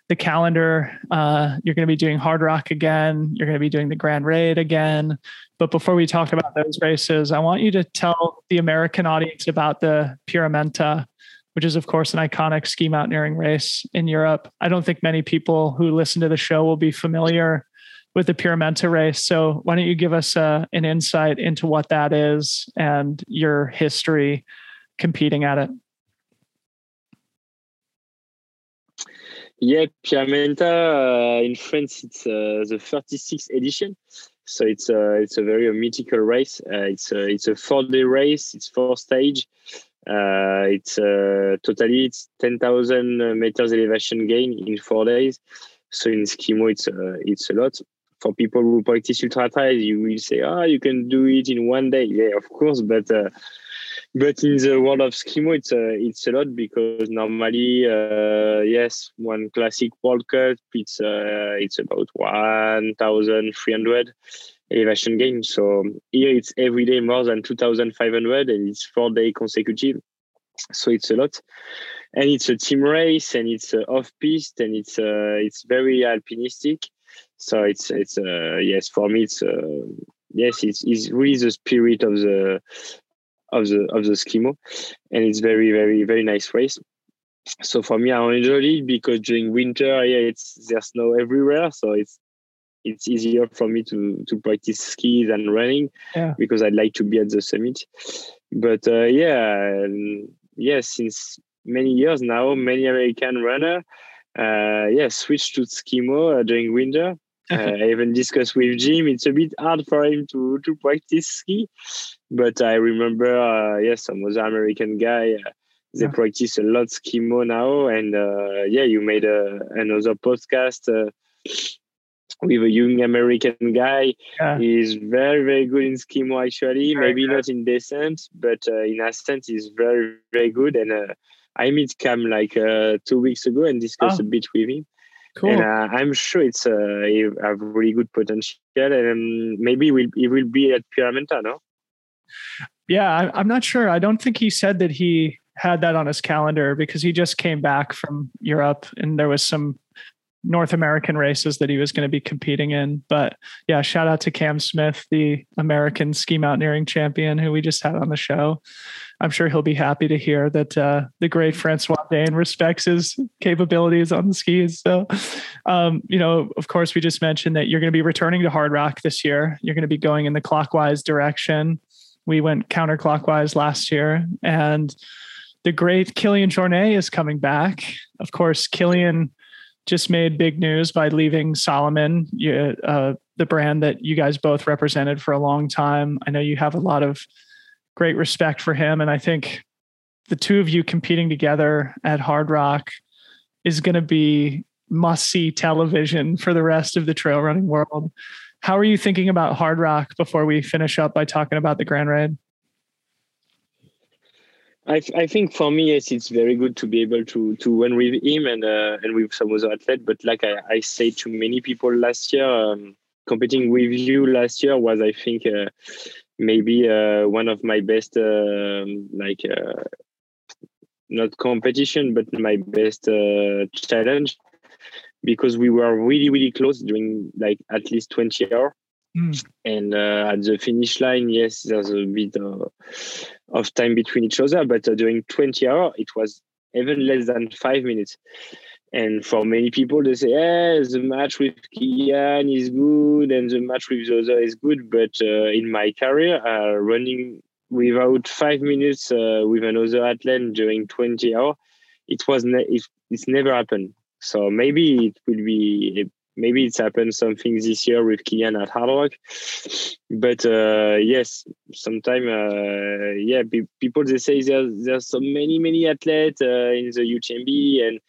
the calendar. Uh, you're going to be doing Hardrock again. You're going to be doing the Grand Raid again. But before we talk about those races, I want you to tell the American audience about the Pierra Menta, which is, of course, an iconic ski mountaineering race in Europe. I don't think many people who listen to the show will be familiar with the Pierra Menta race. So, why don't you give us uh, an insight into what that is and your history competing at it? Yeah, Pierra Menta uh, in France, it's uh, the 36th edition. So it's a it's a very mythical race. Uh, it's a it's a four day race. It's four stage. Uh, it's uh, totally it's 10,000 meters elevation gain in four days. So in skimo, it's uh, it's a lot. For people who practice ultra trails, you will say, "Ah, oh, you can do it in one day." Yeah, of course, but uh, but in the world of skimo, it's a it's a lot because normally, uh, yes, one classic World Cup, it's uh, it's about one thousand three hundred elevation gain. So here it's every day more than two thousand five hundred, and it's four day consecutive. So it's a lot, and it's a team race, and it's uh, off piste, and it's uh, it's very alpinistic. So it's it's uh, yes for me it's uh, yes it's, it's really the spirit of the of the of the skimo, and it's very very very nice race. So for me, I enjoy it because during winter, yeah, it's there's snow everywhere, so it's it's easier for me to to practice skis and running yeah. because I'd like to be at the summit. But uh, yeah, um, yeah, since many years now, many American runner, uh, yeah, switched to skimo uh, during winter. Uh, I even discussed with Jim. It's a bit hard for him to to practice ski, but I remember, uh, yes, some other American guy. Uh, they yeah. practice a lot skimo now, and uh, yeah, you made a, another podcast uh, with a young American guy. Yeah. He's very very good in skimo. Actually, very maybe good. not in descent, but uh, in ascent, he's very very good. And uh, I meet Cam like two weeks ago and discussed oh. a bit with him. Cool. And uh, I'm sure it's a, have really good potential, and um, maybe it will it will be at Pierra Menta, no? Yeah, I'm not sure. I don't think he said that he had that on his calendar because he just came back from Europe and there was some North American races that he was going to be competing in. But yeah, shout out to Cam Smith, the American ski mountaineering champion who we just had on the show. I'm sure he'll be happy to hear that uh, the great Francois D'Haene respects his capabilities on the skis. So, um, you know, of course, we just mentioned that you're going to be returning to Hardrock this year. You're going to be going in the clockwise direction. We went counterclockwise last year, and the great Kilian Jornet is coming back. Of course, Kilian just made big news by leaving Salomon, uh, the brand that you guys both represented for a long time. I know you have a lot of great respect for him, and I think the two of you competing together at Hardrock is going to be must see television for the rest of the trail running world. How are you thinking about Hardrock before we finish up by talking about the Grand Raid? I, I think for me, yes, it's very good to be able to to run with him and uh, and with some other athlete. But like I, I say to many people last year, um, competing with you last year was, I think, uh, maybe uh, one of my best, like not competition, but my best challenge because we were really really close during like at least 20 hours mm. and uh, at the finish line yes there's a bit of, of time between each other but uh, during 20 hours it was even less than five minutes and for many people they say eh, the match with Kilian is good and the match with the other is good. But uh, in my career uh, running without five minutes uh, with another athlete during 20 hours it was ne- it, it's never happened. So maybe it will be maybe it's happened something this year with Kilian at Hardrock. But uh, yes, sometimes uh, yeah, pe- people they say there's there's so many many athletes uh, in the UTMB, and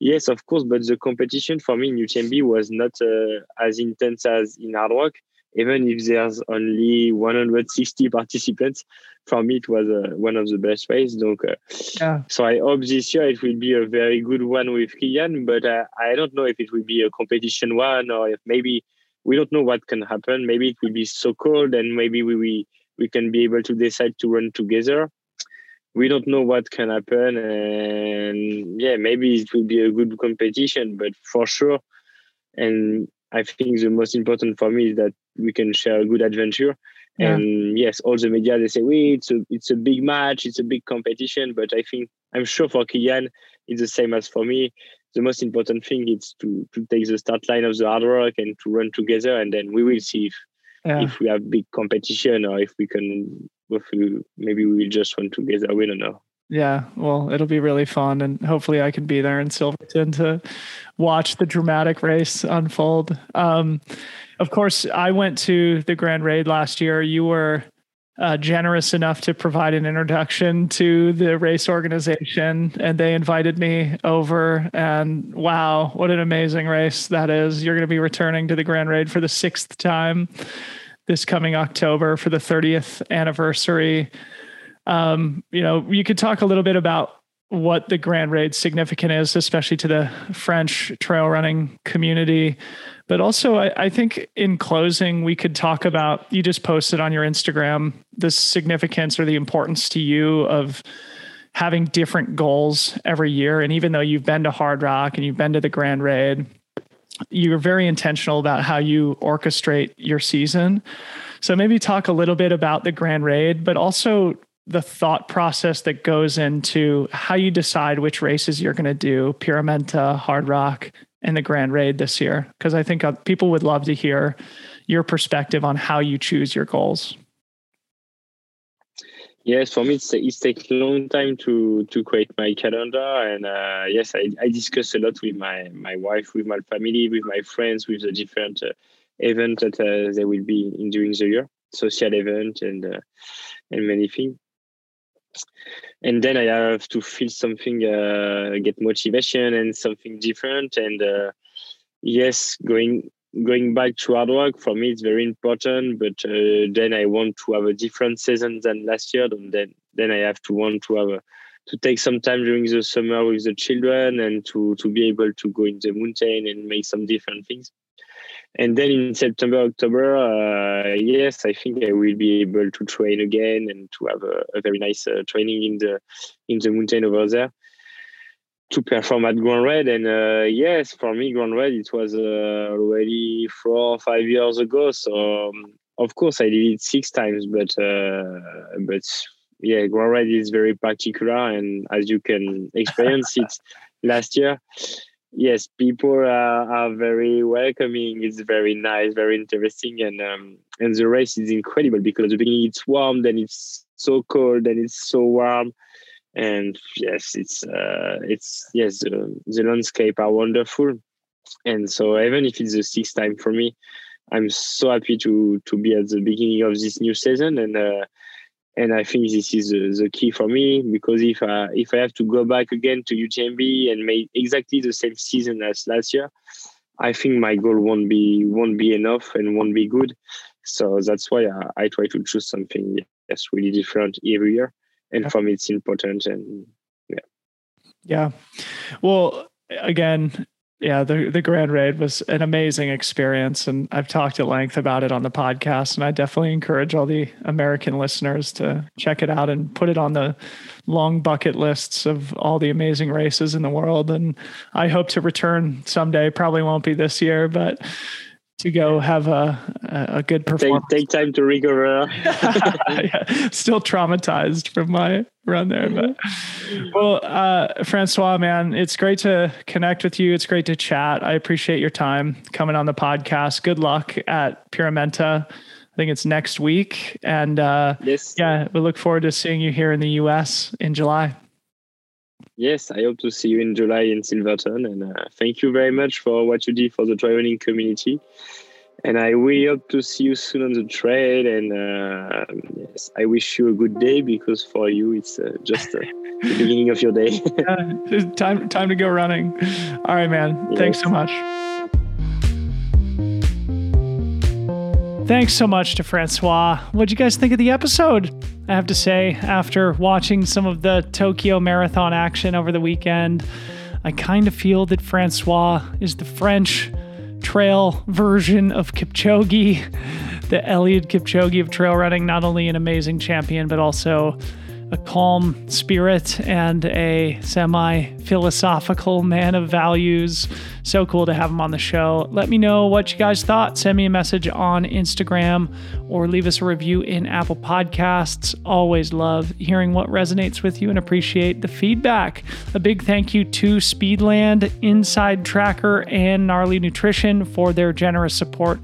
yes, of course, but the competition for me in UTMB was not uh, as intense as in Hard Hardrock. Even if there's only 160 participants, for me it was uh, one of the best races. Donc, uh, yeah. So I hope this year it will be a very good one with Kilian, but uh, I don't know if it will be a competition one or if maybe we don't know what can happen. Maybe it will be so cold and maybe we we, we can be able to decide to run together. We don't know what can happen, and yeah, maybe it will be a good competition, but for sure. And I think the most important for me is that we can share a good adventure. Yeah. And yes, all the media they say, "Wait, it's a it's a big match, it's a big competition." But I think I'm sure for Kilian, it's the same as for me the most important thing is to to take the start line of the Hardrock and to run together and then we will see if yeah. if we have big competition or if we can if we, maybe we will just run together we don't know yeah well it'll be really fun and hopefully i can be there in silverton to watch the dramatic race unfold um, of course i went to the grand raid last year you were uh, generous enough to provide an introduction to the race organization, and they invited me over. And wow, what an amazing race that is! You're going to be returning to the Grand Raid for the sixth time this coming October for the 30th anniversary. Um, you know, you could talk a little bit about what the Grand Raid significant is, especially to the French trail running community. But also, I, I, think in closing, we could talk about you just posted on your Instagram the significance or the importance to you of having different goals every year. And even though you've been to Hardrock and you've been to the Grand Raid, you're very intentional about how you orchestrate your season. So maybe talk a little bit about the Grand Raid, but also the thought process that goes into how you decide which races you're going to do, Pierra Menta, Hardrock, and the Grand Raid this year? Because I think uh, people would love to hear your perspective on how you choose your goals. Yes, for me, it's, it's a long time to to create my calendar, and uh, yes, I, I discuss a lot with my my wife, with my family, with my friends, with the different uh, events that uh, they will be in during the year, social event and uh, and many things and then I have to feel something, uh, get motivation and something different. And uh, yes, going going back to Hardrock for me it's very important. But uh, then I want to have a different season than last year. And then then I have to want to have a, to take some time during the summer with the children and to to be able to go in the mountain and make some different things and then in September, October, uh, yes, I think I will be able to train again and to have a, a very nice uh, training in the in the mountain over there to perform at Grand Raid. And uh, yes, for me, Grand Raid it was uh, already four or five years ago. So um, of course, I did it six times, but uh, but yeah, Grand Raid is very particular, and as you can experience it last year yes, people are, are very welcoming. It's very nice, very interesting, and um, and the race is incredible because at the beginning it's warm, then it's so cold, then it's so warm, and yes, it's uh, it's yes, the, the landscape are wonderful, and so even if it's the sixth time for me, I'm so happy to to be at the beginning of this new season and. Uh, and I think this is the, key for me because if I if I have to go back again to UTMB and make exactly the same season as last year, I think my goal won't be won't be enough and won't be good. So that's why I, I try to choose something that's really different every year, and for me it's important. And yeah, yeah. Well, again, yeah, the the Grand Raid was an amazing experience, and I've talked at length about it on the podcast. And I definitely encourage all the American listeners to check it out and put it on the long bucket lists of all the amazing races in the world. And I hope to return someday. Probably won't be this year, but to go have a a good performance. Take, take time to recover. yeah, still traumatized from my run there, but well, uh, Francois, man, it's great to connect with you. It's great to chat. I appreciate your time coming on the podcast. Good luck at Pierra Menta. I think it's next week, and uh, yes, yeah, we look forward to seeing you here in the U.S. in July. Yes, I hope to see you in July in Silverton. And uh, thank you very much for what you did for the traveling community. And I really hope to see you soon on the trail. And uh, yes, I wish you a good day because for you, it's uh, just uh, the beginning of your day. yeah, time, time to go running. All right, man. Yes. Thanks so much. Thanks so much to Francois. What'd you guys think of the episode? I have to say, after watching some of the Tokyo Marathon action over the weekend, I kind of feel that Francois is the French trail version of Kipchoge, the Eliud Kipchoge of trail running, not only an amazing champion, but also a calm spirit and a semi philosophical man of values. So cool to have him on the show. Let me know what you guys thought. Send me a message on Instagram or leave us a review in Apple Podcasts. Always love hearing what resonates with you and appreciate the feedback. A big thank you to Speedland, InsideTracker, and Gnarly Nutrition for their generous support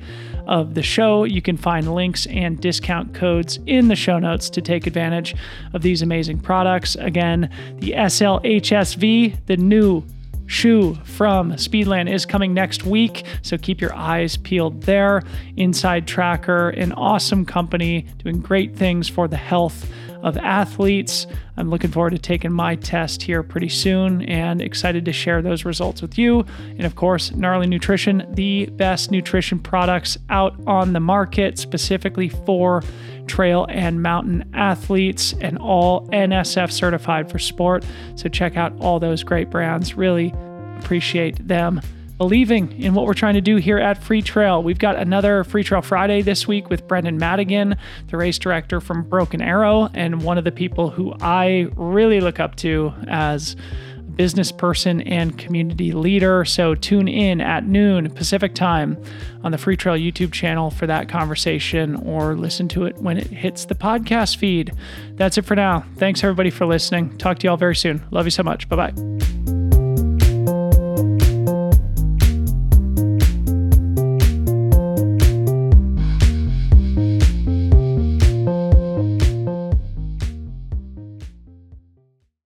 of the show. You can find links and discount codes in the show notes to take advantage of these amazing products. Again, the SLHSV, the new shoe from Speedland is coming next week, so keep your eyes peeled there. InsideTracker, an awesome company doing great things for the health of athletes. I'm looking forward to taking my test here pretty soon and excited to share those results with you. And of course, Gnarly Nutrition, the best nutrition products out on the market specifically for trail and mountain athletes and all NSF certified for sport. So check out all those great brands. Really appreciate them believing in what we're trying to do here at Freetrail. We've got another Freetrail Friday this week with Brendan Madigan, the race director from Broken Arrow, and one of the people who I really look up to as a business person and community leader. So tune in at noon Pacific time on the Freetrail YouTube channel for that conversation or listen to it when it hits the podcast feed. That's it for now. Thanks everybody for listening. Talk to you all very soon. Love you so much. Bye bye.